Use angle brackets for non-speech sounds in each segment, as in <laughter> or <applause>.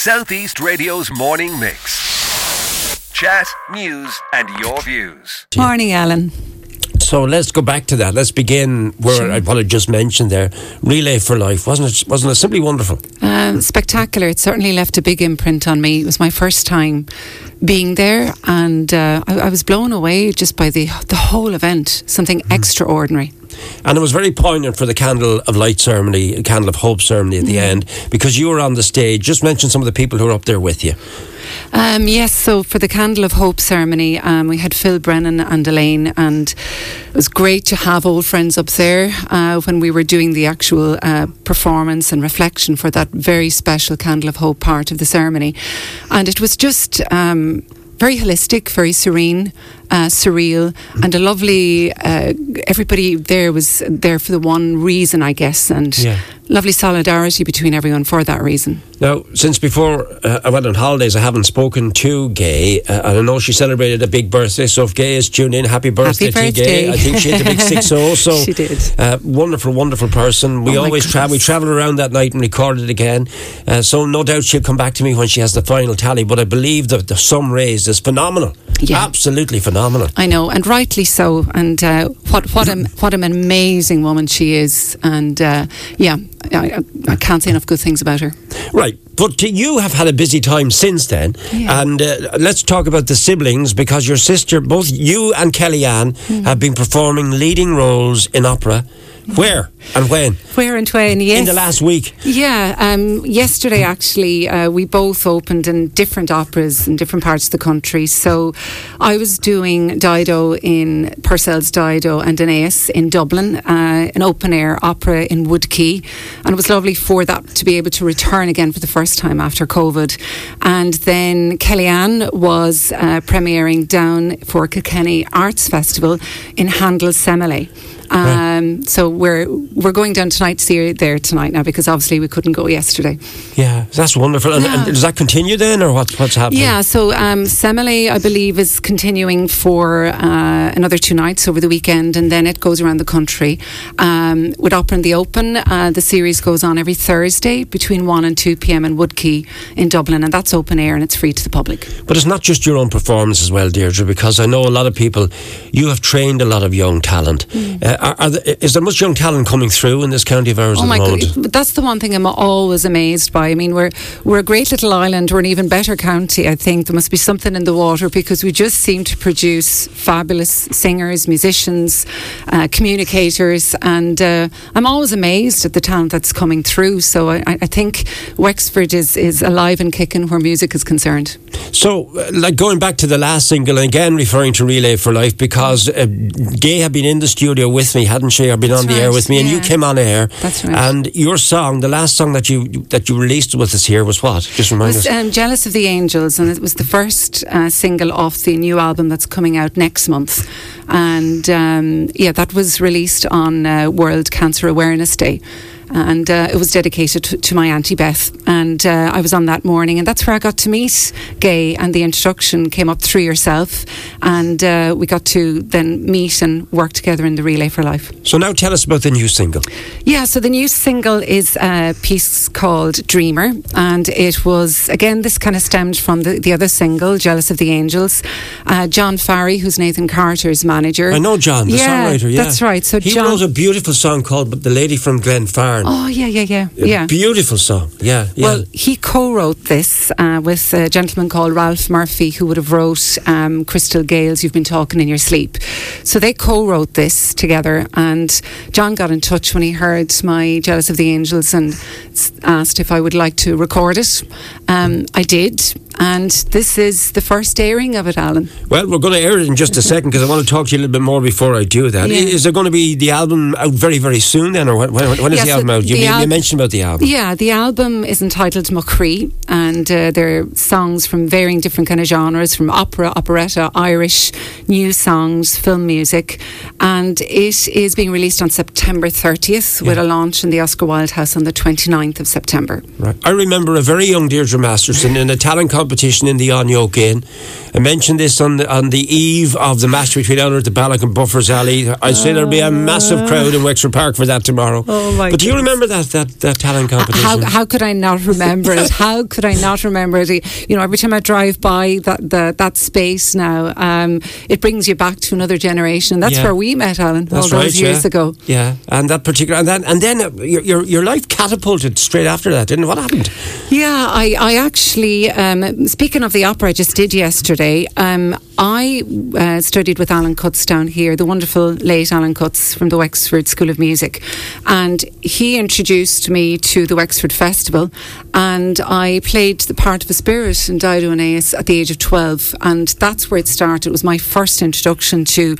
Southeast Radio's morning mix. Chat, news, and your views. Morning, Alan. So let's go back to that. Let's begin where Sure. I, what I just mentioned there. Relay for Life, wasn't it? Wasn't it simply wonderful? Um, spectacular. It certainly left a big imprint on me. It was my first time being there, and uh, I, I was blown away just by the the whole event. Something extraordinary. And it was very poignant for the Candle of Light ceremony, Candle of Hope ceremony at the end, because you were on the stage. Just mention some of the people who were up there with you. Um, yes, so for the Candle of Hope ceremony, um, we had Phil Brennan and Elaine, and it was great to have old friends up there uh, when we were doing the actual uh, performance and reflection for that very special Candle of Hope part of the ceremony. And it was just. Um, very holistic, very serene, uh, surreal, and a lovely. Uh, everybody there was there for the one reason, I guess, and Yeah. lovely solidarity between everyone for that reason. Now, since before uh, I went on holidays, I haven't spoken to Gay. Uh, and I know she celebrated a big birthday, so if Gay is tuned in, happy birthday, Happy to Gay. I think she had a big six zero. <laughs> So She did. Uh, wonderful, wonderful person. We Oh always travel. We travelled around that night and recorded again. Uh, so no doubt she'll come back to me when she has the final tally. But I believe that the sum raised is phenomenal. Yeah. Absolutely phenomenal. I know, and rightly so. And uh, what what a, what an amazing woman she is. And uh, yeah, I, I can't say enough good things about her. Right. But you have had a busy time since then. Yeah. And uh, let's talk about the siblings because your sister, both you and Kellyanne, Hmm. have been performing leading roles in opera. Where and when? Where and when? Yes. In the last week. Yeah, um, yesterday actually, uh, we both opened in different operas in different parts of the country. So I was doing Dido in Purcell's Dido and Aeneas in Dublin, uh, an open air opera in Wood Quay. And it was lovely for that to be able to return again for the first time after COVID. And then Kellyanne was uh, premiering down for Kilkenny Arts Festival in Handel Semele. Um, so we're we're going down tonight to see her there tonight now because obviously we couldn't go yesterday. Yeah, that's wonderful. And, and does that continue then, or what's what's happening? Yeah, so um, Semele, I believe, is continuing for uh, another two nights over the weekend, and then it goes around the country. Um, with Opera in the Open, uh, the series goes on every Thursday between 1 and 2 pm in Wood Quay in Dublin, and that's open air and it's free to the public. But it's not just your own performance as well, Deirdre, because I know a lot of people. You have trained a lot of young talent. Mm. Uh, are, there, is there much young talent coming through in this county of ours Oh my god! that's the one thing I'm always amazed by. I mean, we're we're a great little island. We're an even better county. I think there must be something in the water because we just seem to produce fabulous singers, musicians, uh, communicators, and uh, I'm always amazed at the talent that's coming through. So I, I think Wexford is is alive and kicking where music is concerned. So, uh, like going back to the last single, again referring to Relay for Life, because uh, Gay had been in the studio with me, hadn't she, or been That's on the right, air with me, and you came on air. That's right. And your song, the last song that you that you released with us here was what? Just remind was us. um, Jealous of the Angels, and it was the first uh, single off the new album that's coming out next month. And um, yeah, that was released on uh, World Cancer Awareness Day. And uh, it was dedicated to, to my Auntie Beth. And uh, I was on that morning, and that's where I got to meet Gay. And the introduction came up through yourself. And uh, we got to then meet and work together in the Relay for Life. So now tell us about the new single. Yeah, so the new single is a piece called Dreamer, and it was, again, this kind of stemmed from the, the other single, Jealous of the Angels. Uh, John Farry, who's Nathan Carter's manager. I know John, the yeah, songwriter. Yeah, That's right. So he John. wrote a beautiful song called But "The Lady from Glenfarn." oh, yeah, yeah, yeah. A Yeah. beautiful song. Yeah, yeah. Well, he co-wrote this uh, with a gentleman called Ralph Murphy, who would have wrote um, "Crystal Gayle's." You've been talking in your sleep. So they co-wrote this together, and John got in touch when he heard my "Jealous of the Angels" and asked if I would like to record it. Um, I did, and this is the first airing of it, Alan. Well, we're going to air it in just a second because I want to talk to you a little bit more before I do that. Yeah. Is there going to be the album out very, very soon then, or when, when, is Yeah, the so album out? You, the you al- mentioned about the album. Yeah, the album is entitled Macree, and uh, there are songs from varying different kind of genres, from opera, operetta, Irish, new songs, film music, and it is being released on September 30th with a launch in the Oscar Wilde House on the 29th of September. Right. I remember a very young Deirdre Masterson in a talent competition in the Onyoke Inn. I mentioned this on the, on the eve of the match between Oulart the Ballagh and Buffer's Alley. I'd say there'll be a massive crowd in Wexford Park for that tomorrow. Oh, my But do you remember that, that, that talent competition? How, how could I not remember it? How could I not remember it? You know, every time I drive by that the, that space now, um, it brings you back to another generation. That's Yeah. where we met, Alan, That's all right, those years yeah. ago. Yeah, and that particular, and then, and then your, your your life catapulted straight after that, didn't it? What happened? Yeah, I, I actually, um, speaking of the opera I just did yesterday, um, I uh, studied with Alan Cutts down here, the wonderful late Alan Cutts from the Wexford School of Music. And he introduced me to the Wexford Festival, and I played the part of a spirit in Dido Aeneas at the age of 12. And that's where it started. It was my first introduction to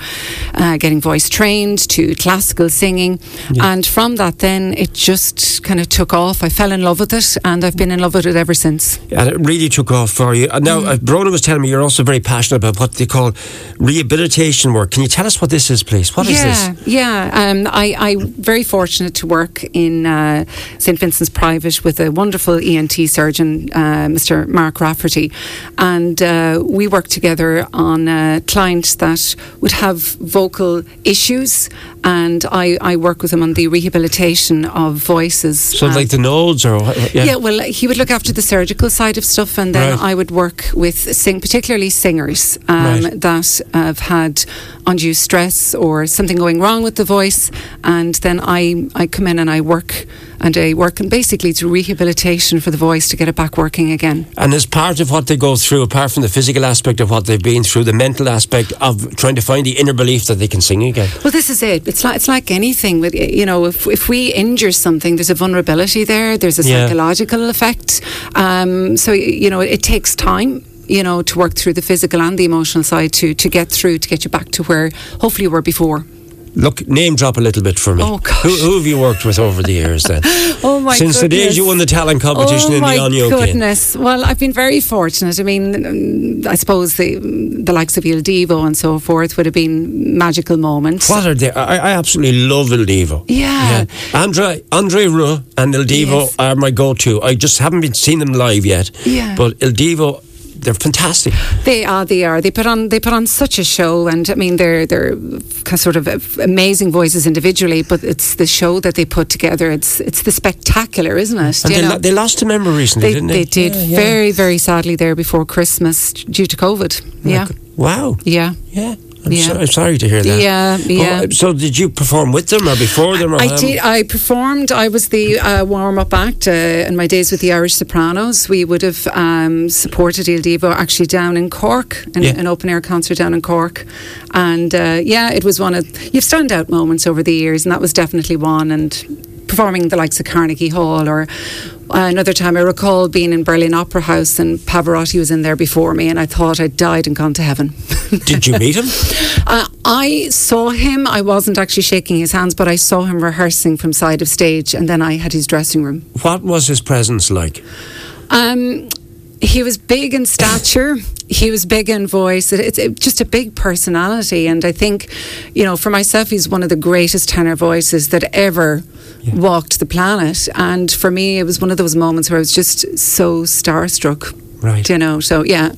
uh, getting voice trained, to classical singing. And from that, then it just kind of took off. I fell in love with it, and I've been in love with it ever since. And it really took off for you. Now, Mm. uh, Brona was telling me you're also very passionate about what they call rehabilitation work. Can you tell us what this is, please? What is yeah, this? Yeah, um, I, I'm very fortunate to work in uh, St Vincent's Private with a wonderful ENT surgeon, uh, Mr. Mark Rafferty, and uh, we work together on clients that would have vocal issues, and I, I work with them on the rehabilitation of voices. So, like the nodes, or what- yeah. well, he would look after the surgical side of stuff, and then Right. I would work with sing, particularly singers um, Right. that have had undue stress or something going wrong with the voice, and then I I come in and I work and I work and basically it's rehabilitation for the voice to get it back working again. And as part of what they go through, apart from the physical aspect of what they've been through, the mental aspect of trying to find the inner belief that they can sing again. Well, this is it. It's like it's like anything. With you know, if if we injure something, there's a vulnerability there. There's a Yeah. psychological effect. Um, so you know, it takes time. You know, to work through the physical and the emotional side to to get through to get you back to where hopefully you were before. Look, name drop a little bit for me. Oh, gosh. Who, who have you worked with over the years then? <laughs> Oh my Since the days you won the talent competition oh in the oh, Onion goodness! Well, I've been very fortunate. I mean, I suppose the the likes of Il Divo and so forth would have been magical moments. What are they? I, I absolutely love Il Divo. Yeah. Andre, Andre Rieu and Il Divo Yes. are my go-to. I just haven't been seen them live yet. Yeah. But Il Divo, they're fantastic. They are. They are. They put on. They put on such a show, and I mean, they're they're sort of amazing voices individually, but it's the show that they put together. It's it's the spectacular, isn't it? And You they, know? lo- they lost a member recently, they, didn't they they? did Yeah, yeah. very very sadly there before Christmas due to COVID. Yeah, Wow. yeah. Yeah. I'm, Yeah. so- I'm sorry to hear that. Yeah, yeah. Oh, so did you perform with them or before them? Or I did. I performed. I was the uh, warm-up act uh, in my days with the Irish Sopranos. We would have um, supported Il Divo actually down in Cork, in, Yeah. an open-air concert down in Cork, and uh, yeah, it was one of you've standout moments over the years, and that was definitely one. And performing the likes of Carnegie Hall or. Uh, another time, I recall being in Berlin Opera House and Pavarotti was in there before me, and I thought I'd died and gone to heaven. <laughs> Did you meet him? Uh, I saw him. I wasn't actually shaking his hands, but I saw him rehearsing from side of stage, and then I had his dressing room. What was his presence like? Um, he was big in stature. <laughs> He was big in voice. It, it's it, just a big personality, and I think, you know, for myself, he's one of the greatest tenor voices that ever walked the planet. And for me, it was one of those moments where I was just so starstruck. Right. You know. So yeah,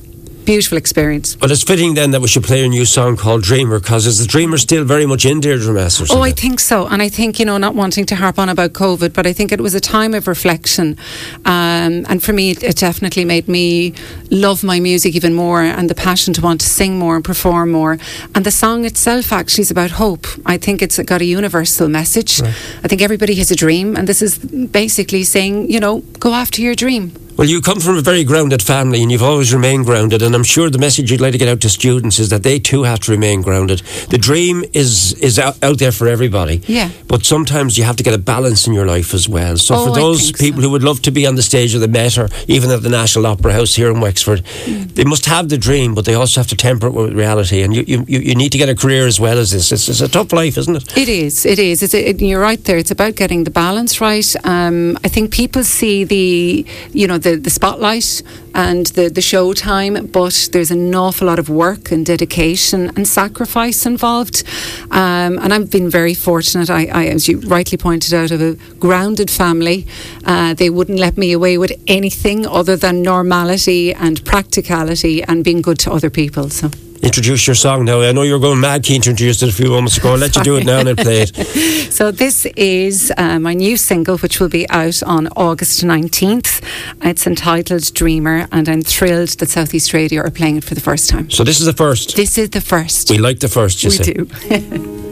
beautiful experience. Well, it's fitting then that we should play a new song called Dreamer because is the Dreamer still very much in Deirdre Masters? Oh, I think so. And I think, you know, not wanting to harp on about COVID, but I think it was a time of reflection. Um, and for me, it, it definitely made me love my music even more and the passion to want to sing more and perform more. And the song itself actually is about hope. I think it's got a universal message. I think everybody has a dream. And this is basically saying, you know, go after your dream. Well, you come from a very grounded family and you've always remained grounded. And I'm sure the message you'd like to get out to students is that they too have to remain grounded. The dream is is out, out there for everybody. Yeah. But sometimes you have to get a balance in your life as well. So Oh, for those think so. people who would love to be on the stage of the Met or even at the National Opera House here in Wexford, Mm. they must have the dream, but they also have to temper it with reality. And you, you, you you need to get a career as well as this. It's, it's a tough life, isn't it? It is. It is. It's, it, you're right there. It's about getting the balance right. Um, I think people see the, you know, the, the spotlight and the, the show time, but there's an awful lot of work and dedication and sacrifice involved. Um, and I've been very fortunate. I, I, as you rightly pointed out, of a grounded family. Uh, they wouldn't let me away with anything other than normality and practicality and being good to other people. So. Introduce your song now. I know you were going mad keen to introduce it a few moments ago. I'll let you do it now and I'll play it. <laughs> So this is uh, my new single, which will be out on August 19th. It's entitled Dreamer, and I'm thrilled that Southeast Radio are playing it for the first time. So this is the first. This is the first. We like the first, you we say. do. <laughs>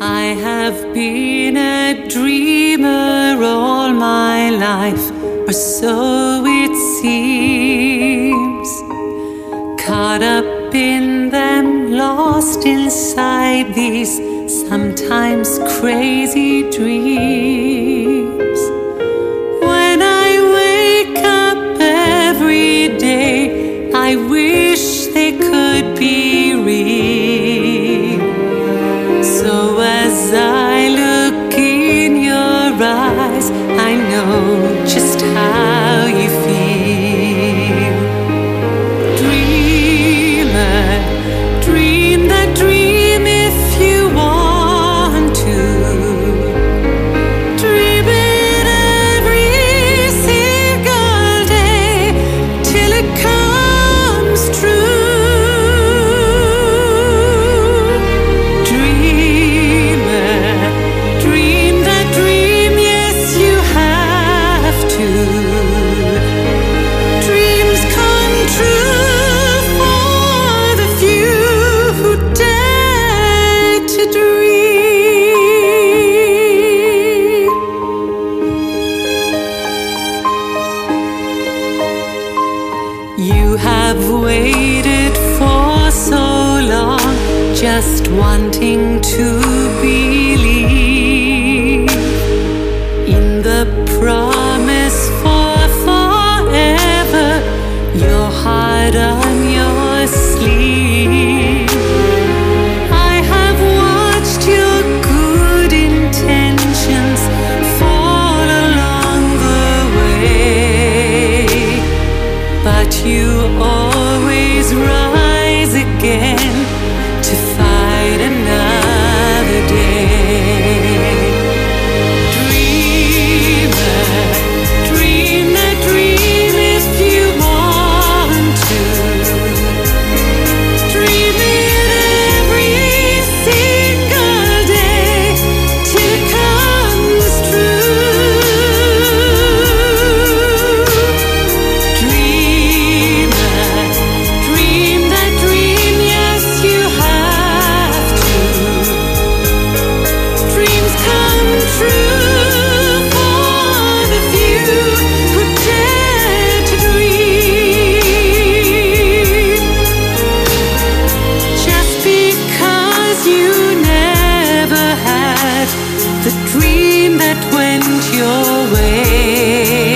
I have been a dreamer all my life, or so it seems. Caught up in them, lost inside these sometimes crazy dreams. When I wake up every day, I wish just wanting to believe in the promise for forever. Your heart on your sleeve. I have watched your good intentions fall along the way. But you always rise again dream that went your way.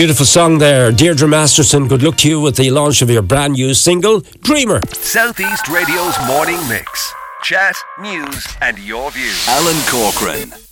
Beautiful song there. Deirdre Masterson, good luck to you with the launch of your brand new single, Dreamer. Southeast Radio's morning mix. Chat, news, and your views. Alan Corcoran.